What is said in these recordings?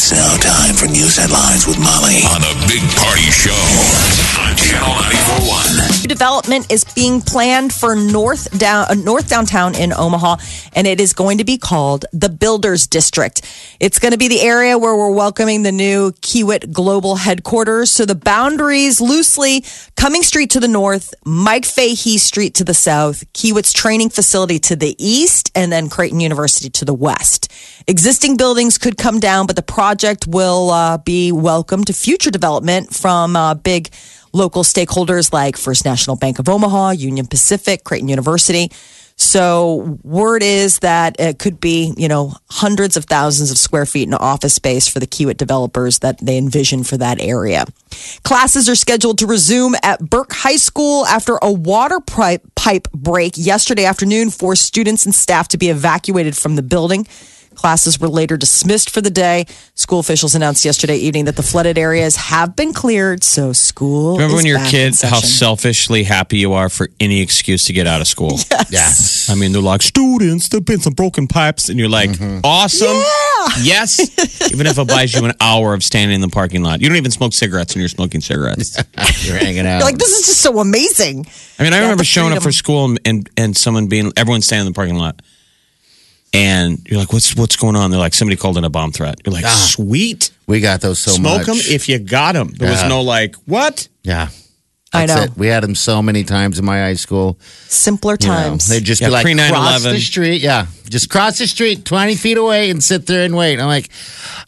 It's now time for news headlines with Molly. On a big party show Channel 941. development is being planned for north down uh, north downtown in Omaha and it is going to be called the Builders District. It's going to be the area where we're welcoming the new Kiewit Global headquarters. So the boundaries loosely Cumming Street to the north, Mike Fahey Street to the south, Kiewit's training facility to the east and then Creighton University to the west. Existing buildings could come down but the project will uh, be welcome to future development from uh, big local stakeholders like First National Bank of Omaha, Union Pacific, Creighton University. So word is that it could be, you know, hundreds of thousands of square feet in office space for the Kiewit developers that they envision for that area. Classes are scheduled to resume at Burke High School after a water pipe, break yesterday afternoon forced students and staff to be evacuated from the building. Classes were later dismissed for the day. School officials announced yesterday evening that the flooded areas have been cleared, so school. Remember is when you're a kid, how selfishly happy you are for any excuse to get out of school? Yes. I mean, they're like, students, there've been some broken pipes. And you're like, mm-hmm. awesome. Yes. Even if it buys you an hour of standing in the parking lot. You don't even smoke cigarettes and you're smoking cigarettes. You're hanging out. You're like, this is just so amazing. I mean, I Yeah, remember showing up for school and, and, and someone being, everyone standing in the parking lot. And you're like, what's what's going on? They're like, somebody called in a bomb threat. You're like, sweet. we got those so Smoke much. them if you got them. There was Yeah. no like, what? yeah. I That's know. it. We had them so many times in my high school. Simpler you know. times. They'd just Yeah, be like, pre- cross 9/11. the street. Yeah. Just cross the street 20 feet away and sit there and wait. I'm like,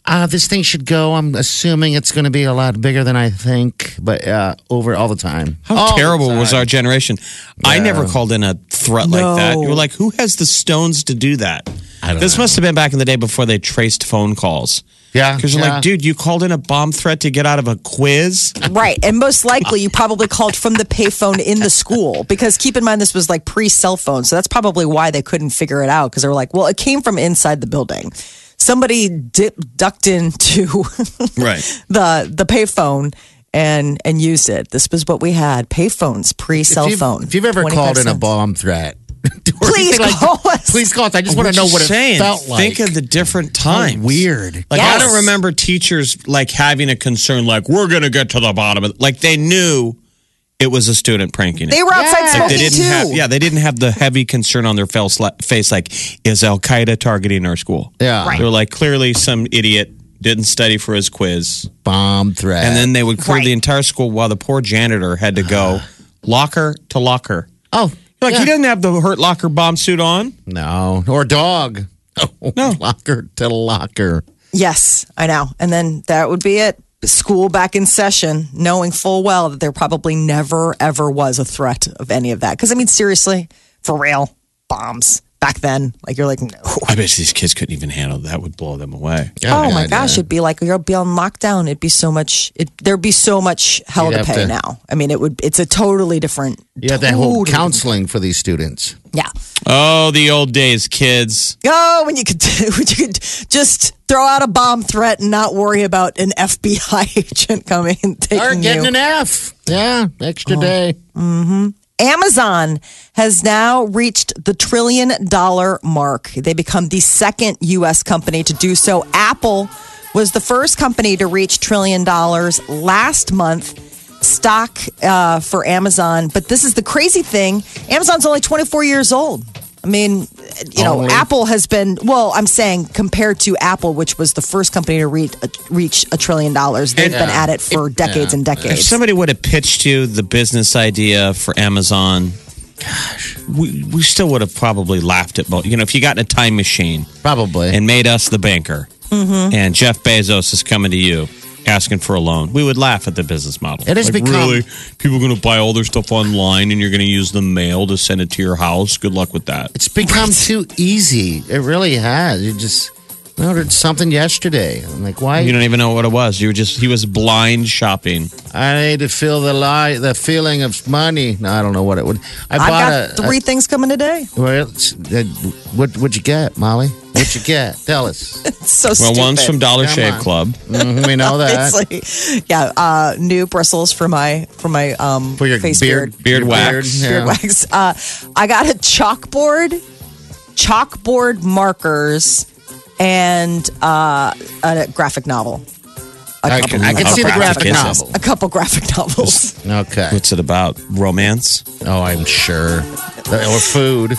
uh, this thing should go. I'm assuming it's going to be a lot bigger than I think, but uh, over all the time. How All the terrible was time. our generation? I never called in a threat like that. You were like, who has the stones to do that? I don't this know. must have been back in the day before they traced phone calls. Yeah. Because you're yeah. like, dude, you called in a bomb threat to get out of a quiz? Right. And most likely you probably called from the payphone in the school because keep in mind this was like pre cell phone. So that's probably why they couldn't figure it out because they were like, well, it came from inside the building. Somebody dip, ducked into Right. the the payphone and and used it. This was what we had payphones pre cell if phone. If you've ever called in a bomb threat, Please anything like- call us. Please call us. I just want to know what it felt like. Think of the different times. weird. Like I don't remember teachers like having a concern like we're going to get to the bottom of it. Like they knew it was a student pranking. it. They were outside Yeah. Like smoking they didn't too. have yeah they didn't have the heavy concern on their face like, face like is Al Qaeda targeting our school? Yeah. Right. They were like clearly some idiot didn't study for his quiz, bomb threat. and then they would clear Right. the entire school while the poor janitor had to go locker to locker. oh, Like yeah. he doesn't have the hurt locker bomb suit on. No, or dog. Oh, No. locker to locker. Yes, I know. And then that would be it. School back in session, knowing full well that there probably never, ever was a threat of any of that. Because, I mean, seriously, for real, bombs back then, like you're like, no. I bet these kids couldn't even handle that. Would blow them away. Oh my God, gosh, yeah. it'd be like you'll be on lockdown. It'd be so much. It, there'd be so much hell You'd to pay to- now. I mean, it would. It's a totally different. You have that whole counseling for these students. Yeah. Oh, the old days, kids. Oh, when you could, when you could just throw out a bomb threat and not worry about an FBI agent coming and taking you. Or getting you. an F. Yeah, extra oh. day. Mm-hmm. Amazon has now reached the trillion dollar mark. They become the second U.S. company to do so. Apple was the first company to reach trillion dollars last month. Stock uh, for Amazon, but this is the crazy thing: Amazon's only 24 years old. I mean, you know, Only? Apple has been well. I'm saying compared to Apple, which was the first company to reach a, reach a trillion dollars, they've been at it for decades and decades. If somebody would have pitched you the business idea for Amazon, gosh, we, we still would have probably laughed at both. You know, if you got in a time machine Probably. and made us the banker, Mm-hmm. and Jeff Bezos is coming to you asking for a loan, we would laugh at the business model. It has like, become- really people are going to buy all their stuff online, and you're going to use the mail to send it to your house. Good luck with that. it's become too easy. It really has. You just I ordered something yesterday. I'm like, why? You don't even know what it was. You were just he was blind shopping. I need to feel the lie, the feeling of money. No, I don't know what it would. I I've bought got a, three things coming today. well, uh, what what'd you get, Molly? What'd you get? Tell us. It's so Well, stupid. one's from Dollar Come Shave on. Club. Mhm, we know that. It's like, yeah, uh, new bristles for my for my um For your face beard, beard. Beard your wax. yeah. beard wax. Uh, I got a chalkboard, chalkboard markers, and uh, a graphic novel. A I couple, can, I can see the graphic graphic is novel. a couple graphic novels. Okay. What's it about? Romance? Oh, I'm sure. Or food.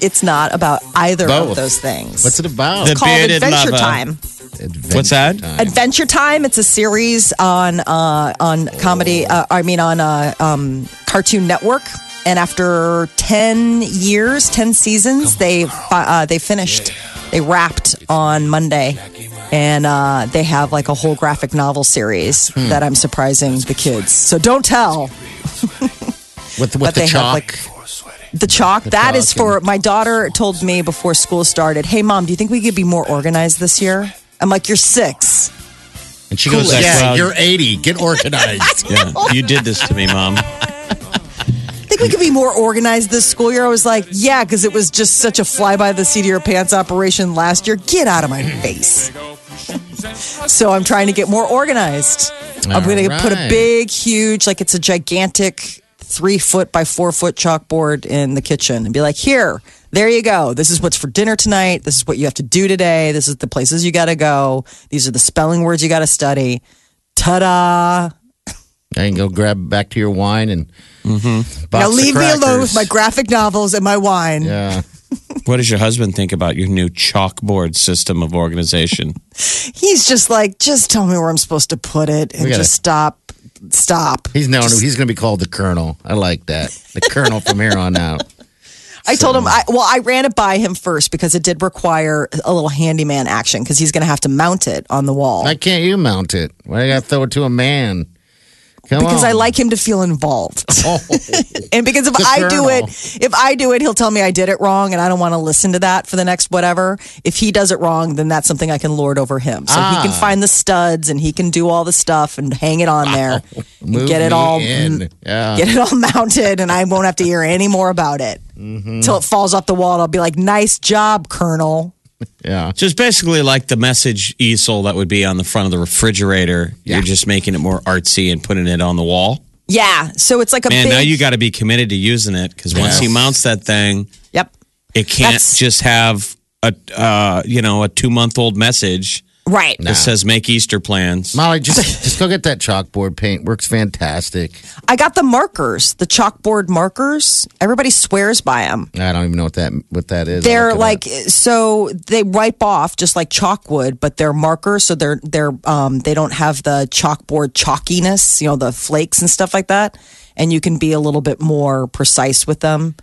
It's not about either Both. of those things. What's it about? The- called bearded Adventure lover. Time? Adventure What's that? Time. Adventure Time. It's a series on uh, on comedy. Uh, I mean, on uh, um, Cartoon Network. And after ten years, ten seasons, they uh, they finished. They wrapped on Monday, and uh, they have like a whole graphic novel series Hmm. that I'm surprising the kids. So don't tell With, with But the they have, chalk. like, the chalk. That is chalk for my daughter. Told me before school started. Hey, mom, do you think we could be more organized this year? I'm like, you're six. and she goes, Cool. Yeah, Well- you're 80. Get organized. Yeah, you did this to me, Mom. I think we could be more organized this school year? I was like, yeah, because it was just such a fly by the seat of your pants operation last year. Get out of my face. so I'm trying to get more organized. I'm going to put a big, huge, like it's a gigantic three foot by four foot chalkboard in the kitchen and be like, here, there you go. This is what's for dinner tonight. This is what you have to do today. This is the places you got to go. These are the spelling words you got to study. Ta da. I can go grab back to your wine and Mm-hmm. box Now of leave me alone with my graphic novels and my wine. Yeah. What does your husband think about your new chalkboard system of organization? He's just like, just tell me where I'm supposed to put it and gotta- just stop. Stop. He's known. He's going to be called the Colonel. I like that. The Colonel from here on out. I told him, I, well, I ran it by him first because it did require a little handyman action because he's going to have to mount it on the wall. Why can't you mount it? Why do you got to throw it to a man? Come because on. I like him to feel involved. Oh, and because if I do it, if I do it, he'll tell me I did it wrong and I don't want to listen to that for the next whatever. If he does it wrong, then that's something I can lord over him. So he can Ah. find the studs and he can do all the stuff and hang it on there. and Move get it all. Yeah. get it all mounted and I won't have to hear any more about it. Mm-hmm. Until it falls off the wall and I'll be like, nice job, Colonel. Yeah. So it's basically like the message easel that would be on the front of the refrigerator. You're just making it more artsy and putting it on the wall. Yeah. So it's like a Man, big now you got to be committed to using it because once he Yes. mounts that thing, Yep. it can't That's- just have a uh, you know a two month old message Right. that says make Easter plans. Molly, just just go get that chalkboard paint. Works fantastic. I got the markers, the chalkboard markers. Everybody swears by them. I don't even know what that what that is. I'll They're look it like up. so they wipe off just like chalk would, but they're markers, so they're they're um they don't have the chalkboard chalkiness, you know, the flakes and stuff like that. And you can be a little bit more precise with them.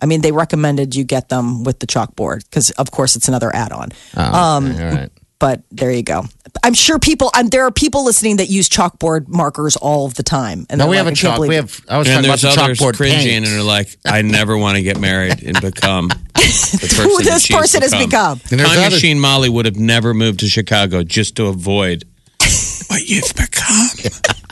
I mean, they recommended you get them with the chalkboard because, of course, it's another add-on. Oh, um, okay, all right. But there you go. I'm sure people. Um, there are people listening that use chalkboard markers all of the time. And No, we have like, a I can't chalk. We have. I was And talking about the chalkboard cringing paint. and they're like, I never want to get married and become the person who this she's person has become. And there's Time other- Machine Molly would have never moved to Chicago just to avoid what you've become.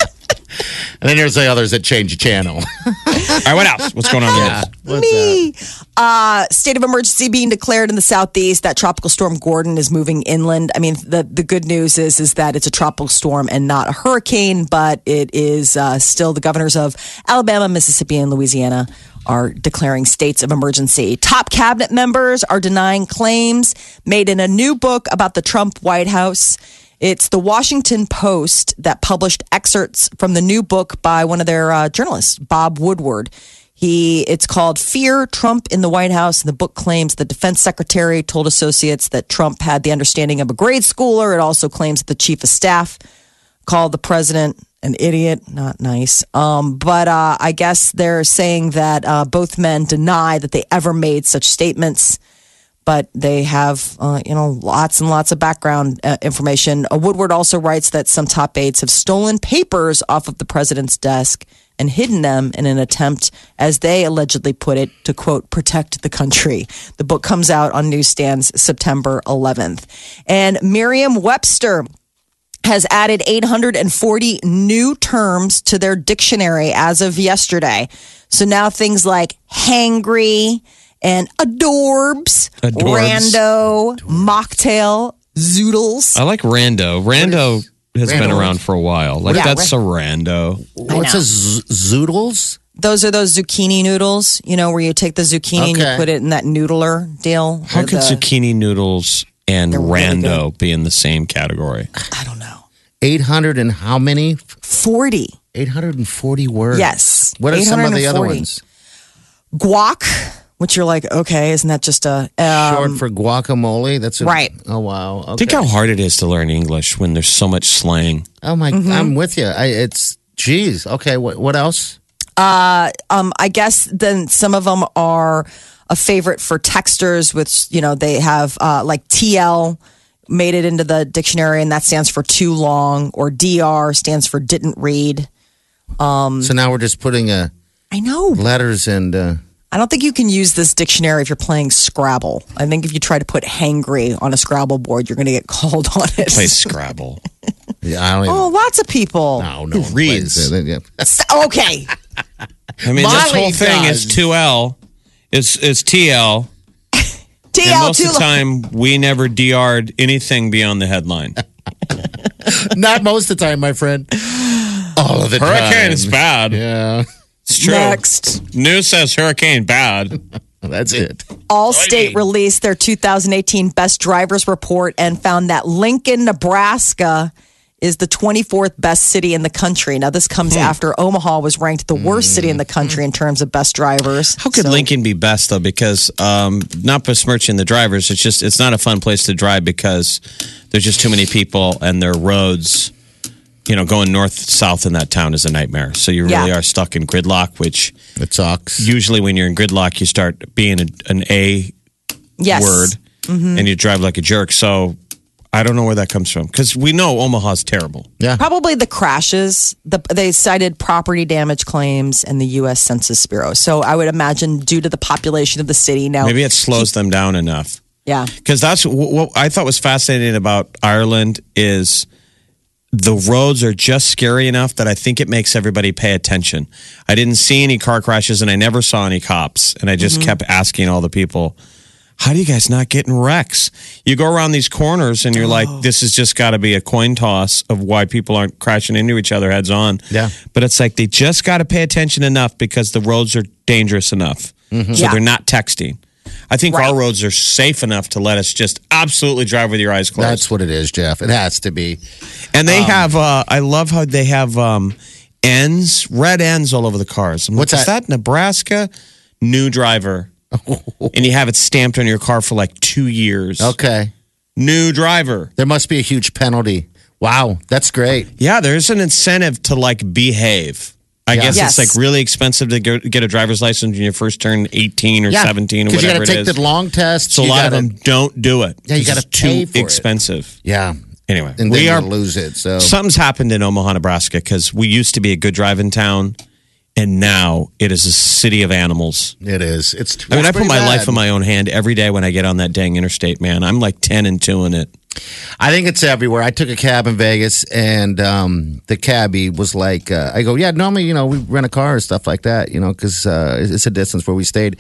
And then there's the others that change the channel. All right, what else? What's going on yeah. me. Uh, state of emergency being declared in the southeast. That tropical storm Gordon is moving inland. I mean, the the good news is is that it's a tropical storm and not a hurricane, but it is uh, still the governors of Alabama, Mississippi, and Louisiana are declaring states of emergency. Top cabinet members are denying claims made in a new book about the Trump White House. It's the Washington Post that published excerpts from the new book by one of their uh, journalists, Bob Woodward. He it's called Fear Trump in the White House. And the book claims the defense secretary told associates that Trump had the understanding of a grade schooler. It also claims that the chief of staff called the president an idiot. Not nice. Um, but uh, I guess they're saying that uh, both men deny that they ever made such statements. But they have, uh, you know, lots and lots of background uh, information. Uh, Woodward also writes that some top aides have stolen papers off of the president's desk and hidden them in an attempt, as they allegedly put it, to quote, protect the country. The book comes out on newsstands September 11th. And Merriam Webster has added 840 new terms to their dictionary as of yesterday. So now things like hangry and adorbs, Adorbs. rando, mocktail, zoodles. I like rando. Rando has been around for a while. Like Yeah, that's a rando. What's a z- zoodles? Those are those zucchini noodles, you know, where you take the zucchini and you Okay. put it in that noodler deal. How Or could the- zucchini noodles and They're really rando be in the same category? I don't know. 800 and how many? 40. 840 words. Yes. What are some of the other 840. ones? Guac, which you're like, okay, isn't that just a. Um, Short for guacamole. That's a, Right. Oh wow. Okay. Think how hard it is to learn English when there's so much slang. Oh my! Mm-hmm. I'm with you. I, it's geez. Okay. What what else? um, I guess then some of them are a favorite for texters, which you know they have uh, like TL made it into the dictionary, and that stands for too long, or DR stands for didn't read. Um, so now we're just putting a I know. letters and. Uh, I don't think you can use this dictionary if you're playing Scrabble. I think if you try to put hangry on a Scrabble board, you're going to get called on it. Play Scrabble. yeah, I don't oh, even. Oh, lots of people. no, no one reads? plays it. Yeah. Okay. I mean, this Molly whole thing does. is 2L. It's, it's TL. And TL most of the time, we never DR'd anything beyond the headline. Not most of the time, my friend. All of the Hurricane is bad. Yeah, It's true. Next. News says hurricane bad. that's it. Allstate released their 2018 Best Drivers Report and found that Lincoln, Nebraska is the 24th best city in the country. Now, this comes Hmm. after Omaha was ranked the worst city in the country in terms of best drivers. How could So- Lincoln be best though? Because um, not besmirching the drivers, it's just it's not a fun place to drive because there's just too many people and their roads. You know, going north south in that town is a nightmare. So you really Yeah. are stuck in gridlock, which It sucks. usually when you're in gridlock, you start being a, an A Yes. word mm-hmm. and you drive like a jerk. So I don't know where that comes from because we know Omaha's terrible. yeah. Probably the crashes. The, they cited property damage claims and the U.S. Census Bureau. So I would imagine due to the population of the city now. Maybe it slows them down enough. Yeah. because that's wh- what I thought was fascinating about Ireland is the roads are just scary enough that I think it makes everybody pay attention. I didn't see any car crashes and I never saw any cops, and I just mm-hmm. kept asking all the people. How do you guys not get in wrecks? You go around these corners and you're like, oh. this has just got to be a coin toss of why people aren't crashing into each other heads on. Yeah. But it's like they just got to pay attention enough because the roads are dangerous enough. Mm-hmm. So Yeah. they're not texting. I think our roads are safe enough to let us just absolutely drive with your eyes closed. That's what it is, Jeff. It has to be. and they have, uh, I love how they have um, ends, red ends all over the cars. I'm What's is that? that Nebraska? New driver. and you have it stamped on your car for like two years. Okay. New driver. There must be a huge penalty. Wow, that's great. Yeah, there's an incentive to like behave. I Yeah. guess Yes. it's like really expensive to get a driver's license when you first turn 18 or 17 or because you whatever got to it take the long test. so a lot of gotta- them don't do it. Yeah, you gotta pay too for it. expensive. Yeah, Anyway, and then we are lose it. So something's happened in Omaha, Nebraska, because we used to be a good driving town, and now it is a city of animals. it is. It's. I mean, I put my bad. life in my own hand every day when I get on that dang interstate, man. I'm like ten and two in it. I think it's everywhere. I took a cab in Vegas, and um, the cabbie was like, uh, "I go, yeah, normally, you know, we rent a car and stuff like that, you know, because uh, it's a distance where we stayed."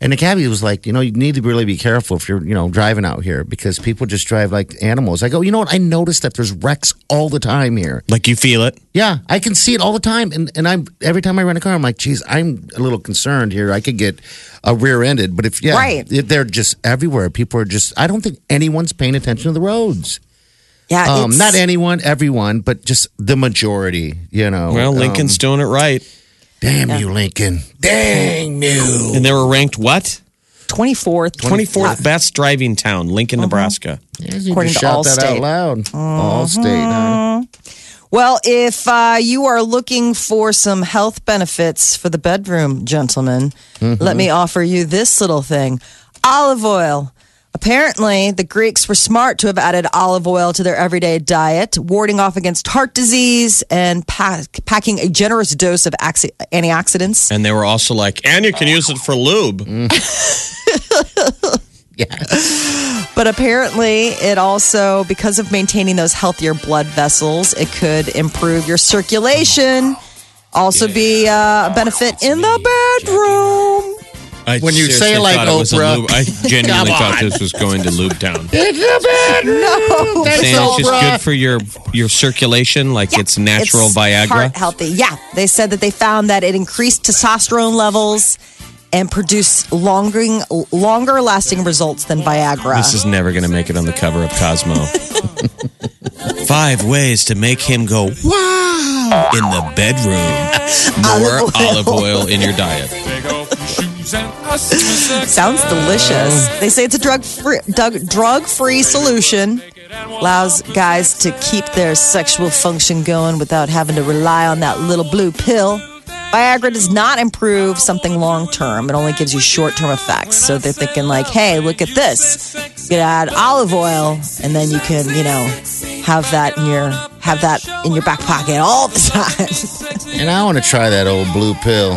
And the cabbie was like, "You know, you need to really be careful if you're, you know, driving out here because people just drive like animals." I go, "You know what? I noticed that there's wrecks all the time here. Like you feel it. Yeah, I can see it all the time, and and I'm every time I rent a car, I'm like, geez, I'm a little concerned here. I could get a rear-ended, but if yeah, Right. they're just everywhere. People are just. I don't think anyone's paying attention to the roads. Yeah. Um, it's- not anyone, everyone, but just the majority. You know. Well, Lincoln's doing it right, Damn you, Lincoln. Dang you. and they were ranked what 24th. 24th best driving town, Lincoln, Nebraska. Yes, you According to shout that out loud. Allstate. Huh? Well, if uh, you are looking for some health benefits for the bedroom, gentlemen, Mm-hmm. let me offer you this little thing olive oil. Apparently, the Greeks were smart to have added olive oil to their everyday diet, warding off against heart disease and pack, packing a generous dose of axi- antioxidants. And they were also like, and you can use it for lube. Yeah. But apparently, it also, because of maintaining those healthier blood vessels, it could improve your circulation. Also, be uh, a benefit in the bedroom. I When you say like thought it was a Oprah. lube. I genuinely Come thought on. this was going to lube town. It's a bad No, That's Saying it's just good for your your circulation, like it's natural It's Viagra. Heart healthy. Yeah. They said that they found that it increased testosterone levels and produced longer, longer lasting results than Viagra. This is never going to make it on the cover of Cosmo. Five ways to make him go wow in the bedroom. More Olive oil. olive oil in your diet. Sounds delicious. They say it's a drug free, drug free solution. Allows guys to keep their sexual function going without having to rely on that little blue pill. Viagra does not improve something long term. It only gives you short term effects. So they're thinking like, hey, look at this. You can add olive oil and then you can, you know, have that in your have that in your back pocket all the time. And I want to try that old blue pill.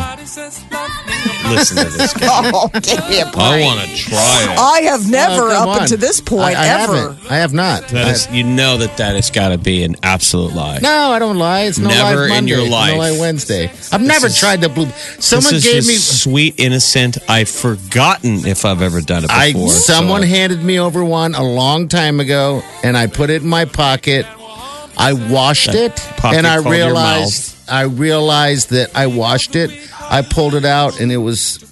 Listen to this guy. oh, give me a break. I want to try it. I have oh, never, Oh, come up on. until this point, I, I ever. Haven't. I have not. That is, you know that that has got to be an absolute lie. No, I don't lie. It's no Never lie in Monday. your It's life. No lie Wednesday. I've never is- tried the blue. Someone this is gave just me. sweet, innocent. I've forgotten if I've ever done it I before. someone so- handed me over one a long time ago, and I put it in my pocket. I washed That it, pocket and I called your realized I realized that I washed it. I pulled it out, and it was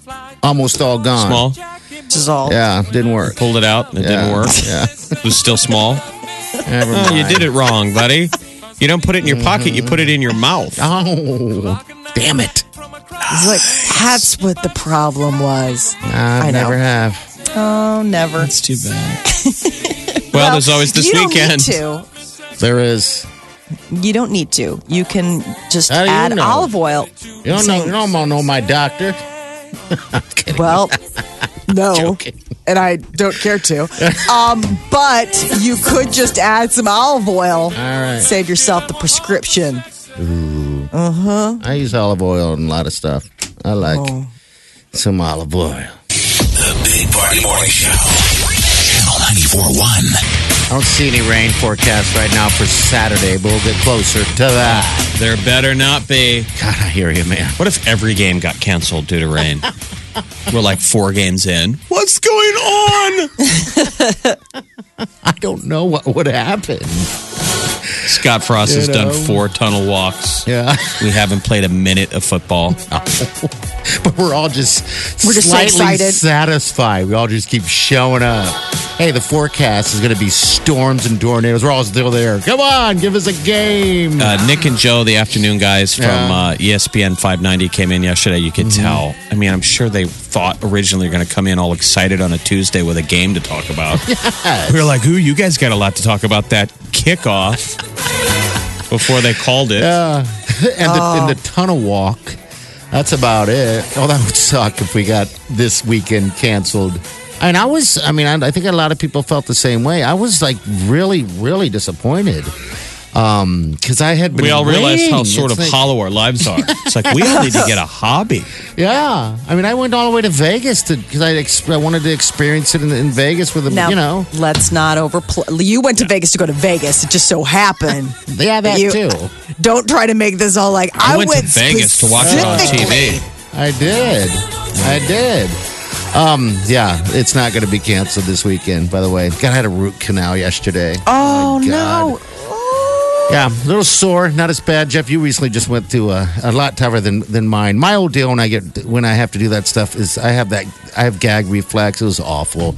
almost all gone. small. Which is all. Yeah, didn't work. Pulled it out. It Yeah, didn't work. Yeah, It was still small. never Oh, you did it wrong, buddy. You don't put it in your pocket. You mm-hmm. put it in your mouth. Oh, damn it! It's like that's what the problem was. I, I know. never have. Oh, never. That's too bad. well, there's always this you don't weekend. Need to. There is. You don't need to. You can just How do you add know? olive oil. You don't know. You don't know my doctor. Well, no, Joking. and I don't care to. Um, but you could just add some olive oil. All right. Save yourself the prescription. Ooh. Uh huh. I use olive oil in a lot of stuff. I like Oh. some olive oil. The Big Party Morning Show. Channel 94.1. I don't see any rain forecast right now for Saturday, but we'll get closer to that. There better not be. God, I hear you, man. What if every game got canceled due to rain? We're like four games in. What's going on? I don't know what would happen. Scott Frost has You done know. four tunnel walks. Yeah, We haven't played a minute of football. but we're all just We're just so slightly excited. satisfied. We all just keep showing up. Hey, the forecast is going to be storms and tornadoes. We're all still there. Come on, give us a game. Uh, Nick and Joe, the afternoon guys from Yeah. uh, ESPN 590, came in yesterday. You could tell. I mean, I'm sure they thought originally they're going to come in all excited on a Tuesday with a game to talk about. We were like, "Ooh, you guys got a lot to talk about that kickoff." Before they called it, and the, in the tunnel walk. That's about it. Oh, that would suck if we got this weekend canceled. And I was, I mean, I, I think a lot of people felt the same way. I was like really, really disappointed. Um, because I had been. we all realized how sort It's of like- hollow our lives are. It's like we all need to get a hobby. Yeah, I mean, I went all the way to Vegas to because I, ex- I wanted to experience it in, in Vegas with a, Now, you know, let's not overplay. You went to Vegas to go to Vegas. It just so happened. yeah, that You- too. Don't try to make this all like I, I went to Vegas to watch it on TV. I did. I did. Um, yeah, it's not going to be canceled this weekend. By the way, God I had a root canal yesterday. Oh My God. no! Yeah, a little sore, not as bad. Jeff, you recently just went through a, a lot tougher than than mine. My old deal when I get when I have to do that stuff is I have that I have gag reflex. It was awful.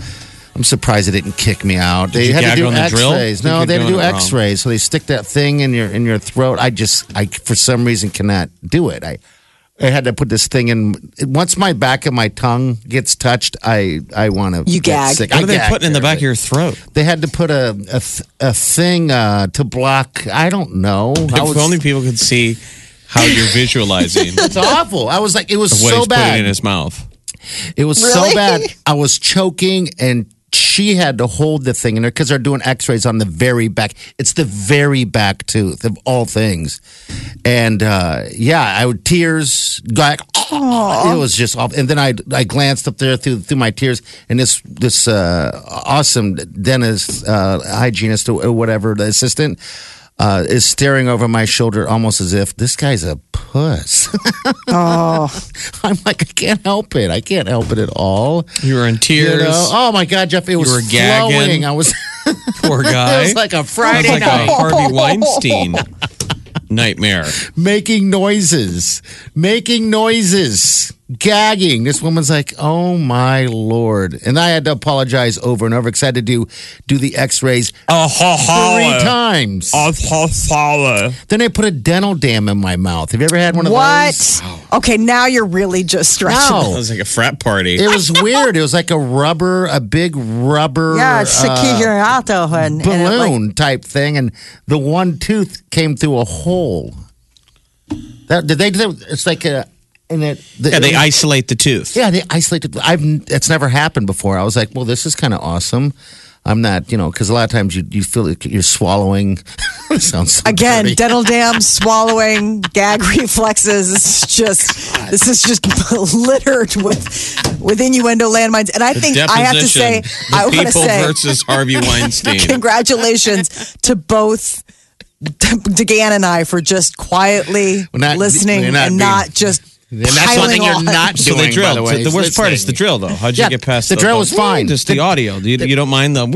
I'm surprised it didn't kick me out. they you had to do on the? X-rays. No, they had to do. X-rays. So they stick that thing in your in your throat. I just I for some reason cannot do it. I I had to put this thing in. Once my back of my tongue gets touched, I I want to. You gag. Sick. What I are they putting in the back of your throat? They had to put a a, th- a thing uh, to block. I don't know. I If was, only people could see how you're visualizing it's awful. I was like, it was what so he's bad. putting in his mouth. it was Really? so bad. I was choking and she had to hold the thing in her because they're doing x-rays on the very back. It's the very back tooth of all things. And uh yeah i would tears like it was just off and then i i glanced up there through through my tears and this this uh awesome dentist uh hygienist or whatever the assistant uh, is staring over my shoulder almost as if this guy's a puss. Oh, I'm like, I can't help it. I can't help it at all. You were in You tears. know? Oh my God, Jeff, it was were gagging. flowing. I was. Poor guy. it was like a Friday Sounds like night. a Harvey Weinstein nightmare. making noises, making noises, gagging. This woman's like, "Oh my lord!" And I had to apologize over and over because I had to do do the X-rays three times. Then they put a dental dam in my mouth. Have you ever had one of those? what? Okay, now you're really just stretching. That No. was like a frat party. It was weird. It was like a rubber, a big rubber Yeah, it's to keep your uh, auto and, and like, balloon type thing, and the one tooth came through a hole. That did they? do It's like a. And it, the, yeah, they isolate the tooth. Yeah, they isolated. I've it's never happened before. I was like, well, this is kind of awesome. I'm not, you know, because a lot of times you you feel like you're swallowing. sounds so Again, dirty. dental dam, swallowing, gag reflexes. It's just this is just littered with with innuendo landmines. And I think I have to say, Deposition. I want to people say, versus Harvey Weinstein. congratulations to both DeGan and I for just quietly not- listening not and being- not just. And that's one piling thing you're on. not so doing. they drilled. by the, way, the worst part is the drill, though. How'd you Yeah, get past the drill was fine. Just The- the, audio. You, you don't mind the.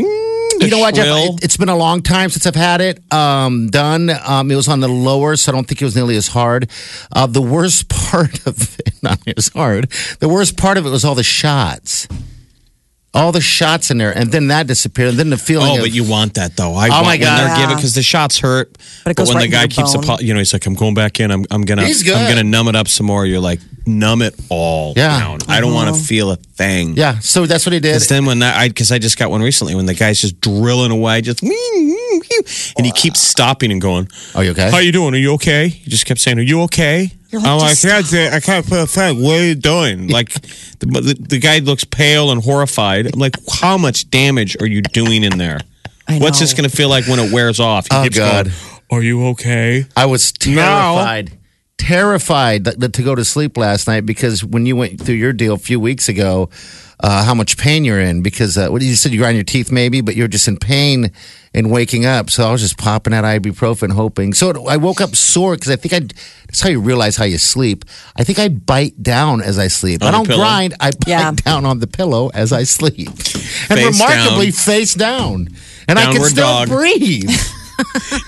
You know what, Jeff? It- It's been a long time since I've had it um, done. Um, it was on the lower, so I don't think it was nearly as hard. Uh, the worst part of it, not as hard. The worst part of it was all the shots, all the shots in there, and then that disappeared, and then the feeling. Oh, of, but you want that though. I Oh, want my when God. they're Yeah. giving because the shots hurt. But it goes when right the guy into your keeps, bone. apo- you know, he's like, "I'm going back in. I'm, I'm gonna, He's good. I'm gonna numb it up some more." You're like, numb it all Yeah. down. I don't want to uh-huh. feel a thing. yeah, so that's what he did. Because then when that, I because I just got one recently when the guy's just drilling away, just and he oh, keeps stopping and going. Are you okay? How you doing? Are you okay? He just kept saying, "Are you okay?" like, I'm like, "Just yeah, I can't put a thing. What are you doing? Like, the, the the guy looks pale and horrified. I'm like, how much damage are you doing in there? I What's know. this going to feel like when it wears off? He Oh, keeps God. going, Are you okay? I was terrified, terrified that, that to go to sleep last night because when you went through your deal a few weeks ago, uh, how much pain you're in because uh, what did you said you grind your teeth maybe, but you're just in pain and waking up. So I was just popping that ibuprofen, hoping. So it, I woke up sore because I think I. That's how you realize how you sleep. I think I bite down as I sleep. On I don't grind. I bite Yeah. down on the pillow as I sleep, and Face remarkably down. face down, and I can still dog. breathe.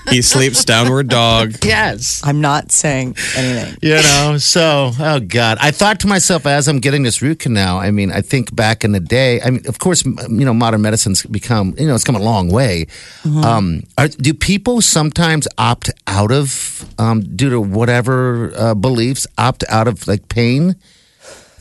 He sleeps downward dog. yes. I'm not saying anything. You know, so oh god, I thought to myself as I'm getting this root canal. I mean, I think back in the day. I mean, of course, you know, modern medicine's become you know it's come a long way. Um, are, do people sometimes opt out of um, due to whatever uh, beliefs opt out of like pain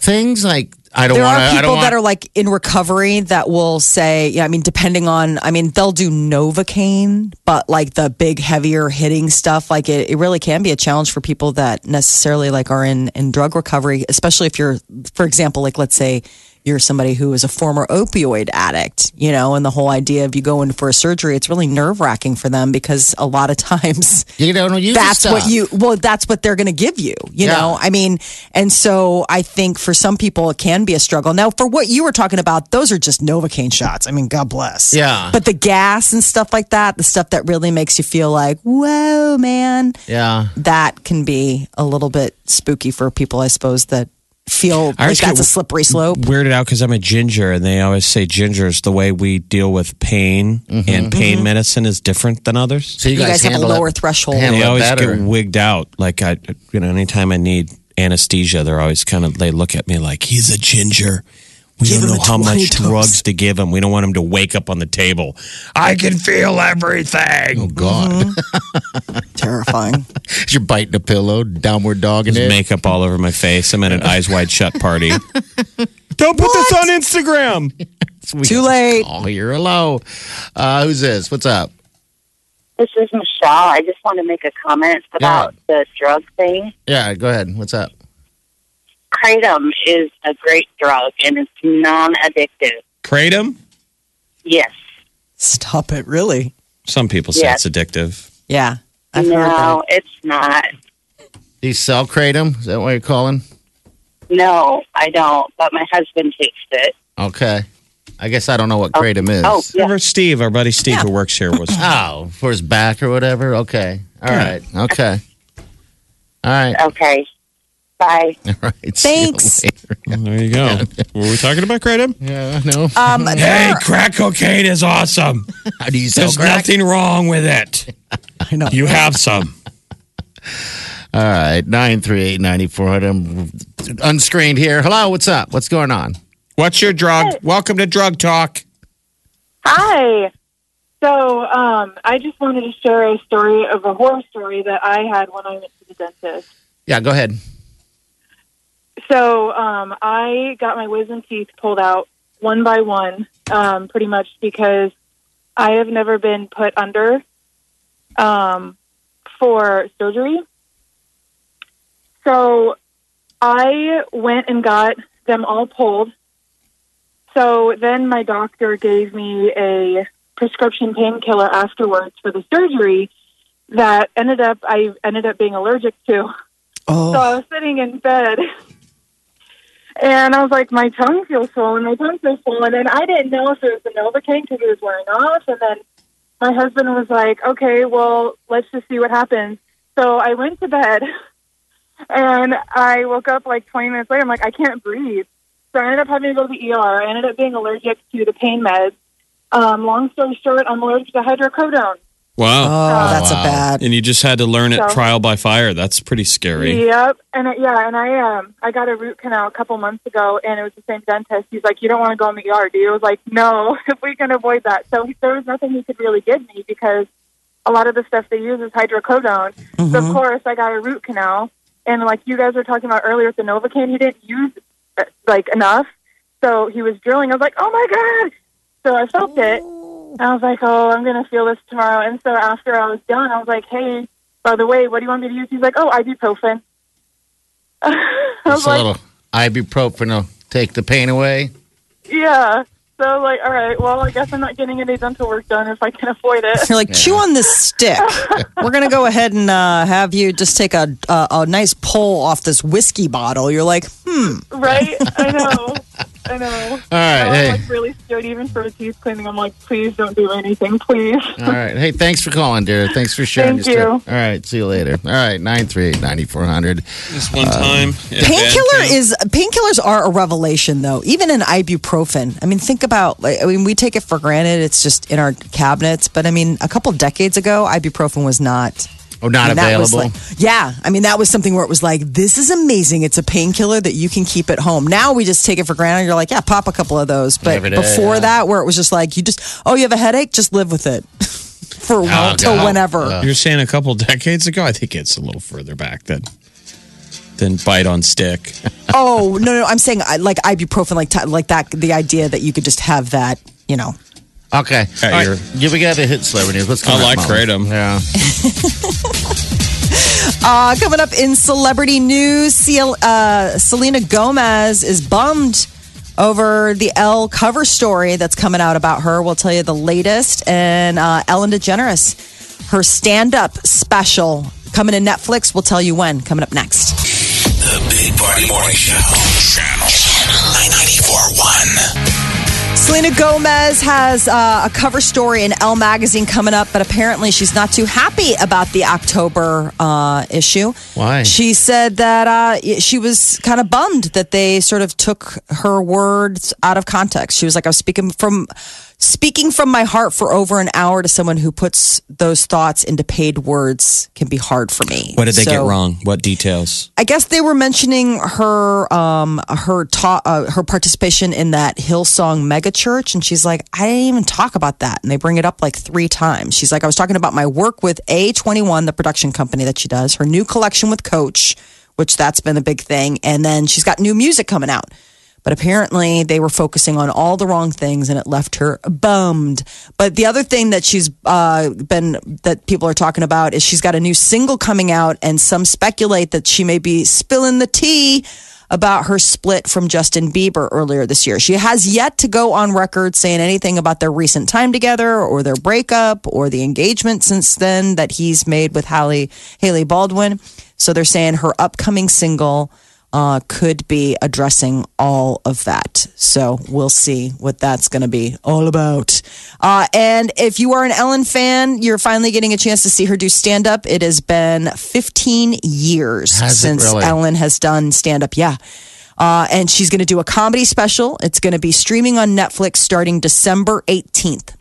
things? Like I don't There want are people want. that are like in recovery that will say, yeah, I mean, depending on, I mean, they'll do Novocaine, but like the big, heavier hitting stuff, like it, it really can be a challenge for people that necessarily like are in, in drug recovery, especially if you're, for example, like let's say you're somebody who is a former opioid addict, you know, and the whole idea of you go in for a surgery, it's really nerve wracking for them because a lot of times you don't use that's the what you well that's what they're going to give you you Yeah. know i mean and so i think for some people it can be a struggle now for what you were talking about those are just novocaine shots i mean god bless Yeah. but the gas and stuff like that the stuff that really makes you feel like whoa man Yeah. that can be a little bit spooky for people i suppose that feel I like always that's get a slippery slope Weirded out because I'm a ginger, and they always say ginger is the way we deal with pain, mm-hmm. and pain mm-hmm. medicine is different than others. So you, You guys have a handle it- lower threshold. handle they always better. get wigged out. Like I, you know, anytime I need anesthesia, they're always kind of they look at me like he's a ginger. We Give don't know how much dose." drugs to give him. We don't want him to wake up on the table. I can feel everything. Oh God! terrifying You're biting a pillow, downward dogging There's it. makeup all over my face. I'm at an eyes wide shut party. don't put this on Instagram. too late Oh, you're low. Uh, who's this? What's up? This is Michelle. I just want to make a comment about the drug thing. Yeah, go ahead. What's up? Kratom is a great drug and it's non-addictive. Kratom. Yes. Stop it, really? Some people say Yes. it's addictive. Yeah. I've heard that. no, it's not. Do you sell kratom? Is that what you're calling? No, I don't. But my husband takes it. Okay. I guess I don't know what oh. kratom is. Oh, yeah. Remember Steve, our buddy Steve Yeah. who works here was Oh, for his back or whatever. Okay. All right. Okay. All right. Okay. Bye. All right. See you Thanks. Well, there you go. Were we talking about kratom? Yeah. No. Um, Hey, there- crack cocaine is awesome. How do you sell There's crack? nothing wrong with it. I know. You have some. All right. Nine three eight ninety four hundred. I'm unscreened here. Hello. What's up? What's going on? What's your drug? Welcome to Drug Talk. Hi. So, um, I just wanted to share a story of a horror story that I had when I went to the dentist. Yeah. Go ahead. So, um, I got my wisdom teeth pulled out one by one, um, pretty much because I have never been put under um, for surgery. So, I went and got them all pulled. So then my doctor gave me a prescription painkiller afterwards for the surgery that ended up I ended up being allergic to. oh, So I was sitting in bed and I was like, my tongue feels swollen, my tongue feels swollen. And I didn't know if it was the Novocaine because it was wearing off. And then my husband was like, okay, well, let's just see what happens. So I went to bed and I woke up like 20 minutes later. I'm like, I can't breathe. So I ended up having to go to the ER. I ended up being allergic to the pain meds. Um, long story short, I'm allergic to hydrocodone. Wow. oh, that's a bad. And you just had to learn it So- trial by fire. That's pretty scary. Yep, and I, yeah, and I um I got a root canal a couple months ago, and it was the same dentist. He's like, "You don't want to go in the ER, do you?" I was like, "No, if we can avoid that." So there was nothing he could really give me because a lot of the stuff they use is hydrocodone. So of course, I got a root canal, and like you guys were talking about earlier with the Novocaine, he didn't use uh, like enough, so he was drilling. I was like, "Oh my god!" So I felt it. And I was like, "Oh, I'm gonna feel this tomorrow." And so after I was done, I was like, "Hey." By the way, what do you want me to use? He's like, oh, ibuprofen. I was Just a like, little ibuprofen will take the pain away. yeah. So I was like, all right, well, I guess I'm not getting any dental work done if I can avoid it. You're like, chew on this stick. We're going to go ahead and uh, have you just take a, a a nice pull off this whiskey bottle. You're like, hmm. right? I know. I know. All right. I was Hey. like really scared even for a teeth cleaning. I'm like, please don't do anything, please. All right. Hey, thanks for calling, dear. Thanks for sharing Thank your story. you. All right. See you later. All right. 938 9400. This one time. Uh, Painkiller is painkillers are a revelation though. Even in ibuprofen. I mean, think about. Like, I mean, we take it for granted. It's just in our cabinets. But I mean, a couple decades ago, ibuprofen was not. Oh, not I mean, that was available. like- yeah, I mean that was something where it was like, this is amazing. It's a painkiller that you can keep at home. Now we just take it for granted. You're like, yeah, pop a couple of those. But Every day, before yeah. that, where it was just like, you just, oh, you have a headache, just live with it for Oh, till God. whenever. You're saying a couple decades ago? I think it's a little further back than than bite on stick. oh no, no, I'm saying like ibuprofen, like like that. The idea that you could just have that, you know. Okay. Yeah, All right. you're- Yeah, we got to hit celebrity news. Let's go. I like Molly. kratom. Yeah. Uh, coming up in celebrity news, Cel- uh, Selena Gomez is bummed over the Elle cover story that's coming out about her. We'll tell you the latest. And uh, Ellen DeGeneres, her stand up special coming to Netflix. We'll tell you when. Coming up next. The Big Party Morning Show. Channel 941. Selena Gomez has uh, a cover story in Elle magazine coming up, but apparently she's not too happy about the October uh, issue. Why? She said that uh, she was kind of bummed that they sort of took her words out of context. She was like, "I was speaking from speaking from my heart for over an hour to someone who puts those thoughts into paid words can be hard for me." What did they get wrong? What details? I guess they were mentioning her um her ta- uh, her participation in that Hillsong mega church and she's like I didn't even talk about that and they bring it up like 3 times. She's like I was talking about my work with A21 the production company that she does, her new collection with Coach, which that's been a big thing and then she's got new music coming out. But apparently they were focusing on all the wrong things and it left her bummed. But the other thing that she's uh, been, that people are talking about is she's got a new single coming out and some speculate that she may be spilling the tea about her split from Justin Bieber earlier this year. She has yet to go on record saying anything about their recent time together or their breakup or the engagement since then that he's made with Hailey, Hailey Baldwin. So they're saying her upcoming single uh, could be addressing all of that. So we'll see what that's going to be all about. Uh, and if you are an Ellen fan, you're finally getting a chance to see her do stand up. It has been 15 years Has since really? Ellen has done stand up. Yeah. Uh, and she's going to do a comedy special. It's going to be streaming on Netflix starting December 18th.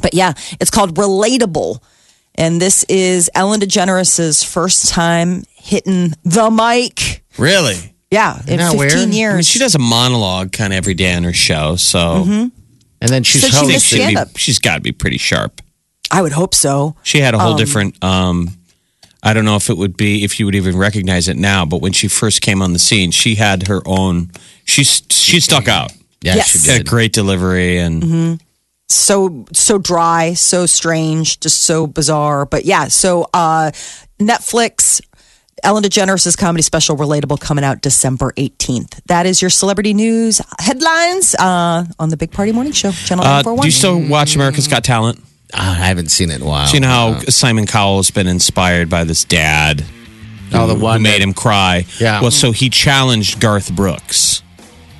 But yeah, it's called Relatable. And this is Ellen DeGeneres' first time hitting the mic. Really? Yeah, in that 15 weird? years. I mean, she does a monologue kind of every day on her show, so And then she's So She she'd be, she's got to be pretty sharp. I would hope so. She had a whole different. Um, I don't know if it would be if you would even recognize it now, but when she first came on the scene, she had her own. She she stuck out. yeah, Yes. she She had a great delivery, and So so dry, so strange, just so bizarre. But yeah, so uh Netflix Ellen DeGeneres' comedy special Relatable coming out December 18th. That is your celebrity news headlines uh, on the Big Party Morning Show, Channel uh, 941. do you still watch America's Got Talent? Ah, I haven't seen it in a while. So you know how Simon Cowell has been inspired by this dad Oh, the one who made that- him cry. Yeah. Well, so he challenged Garth Brooks.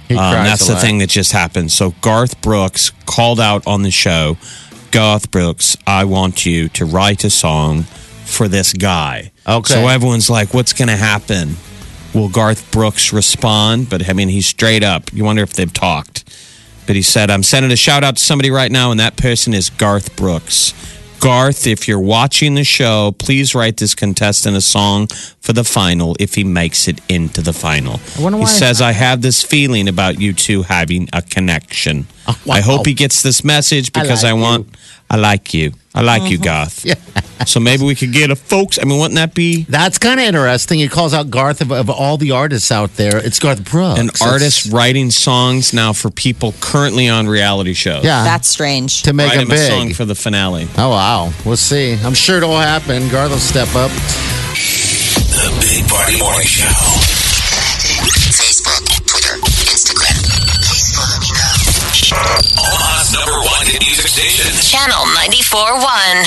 He Um, cries that's a the lot. thing that just happened. So Garth Brooks called out on the show, Garth Brooks, I want you to write a song for this guy. Okay. So everyone's like, what's going to happen? Will Garth Brooks respond? But I mean, he's straight up. You wonder if they've talked. But he said, I'm sending a shout out to somebody right now, and that person is Garth Brooks. Garth, if you're watching the show, please write this contestant a song for the final if he makes it into the final. I wonder he why- says, I have this feeling about you two having a connection. Oh, wow. I hope he gets this message because I, like want, I like you. I like you, uh-huh. Garth. so maybe we could get a folks. I mean, wouldn't that be That's kind of interesting. He calls out Garth of, of all the artists out there. It's Garth Brooks. an It's- artist writing songs now for people currently on reality shows? Yeah, That's strange. to make Write him him a song for the finale. Oh wow, we'll see. I'm sure it'll happen. Garth will step up. The Big Party Morning Show. Facebook, Twitter, Instagram. Please follow me now. Music station. Channel 94.1.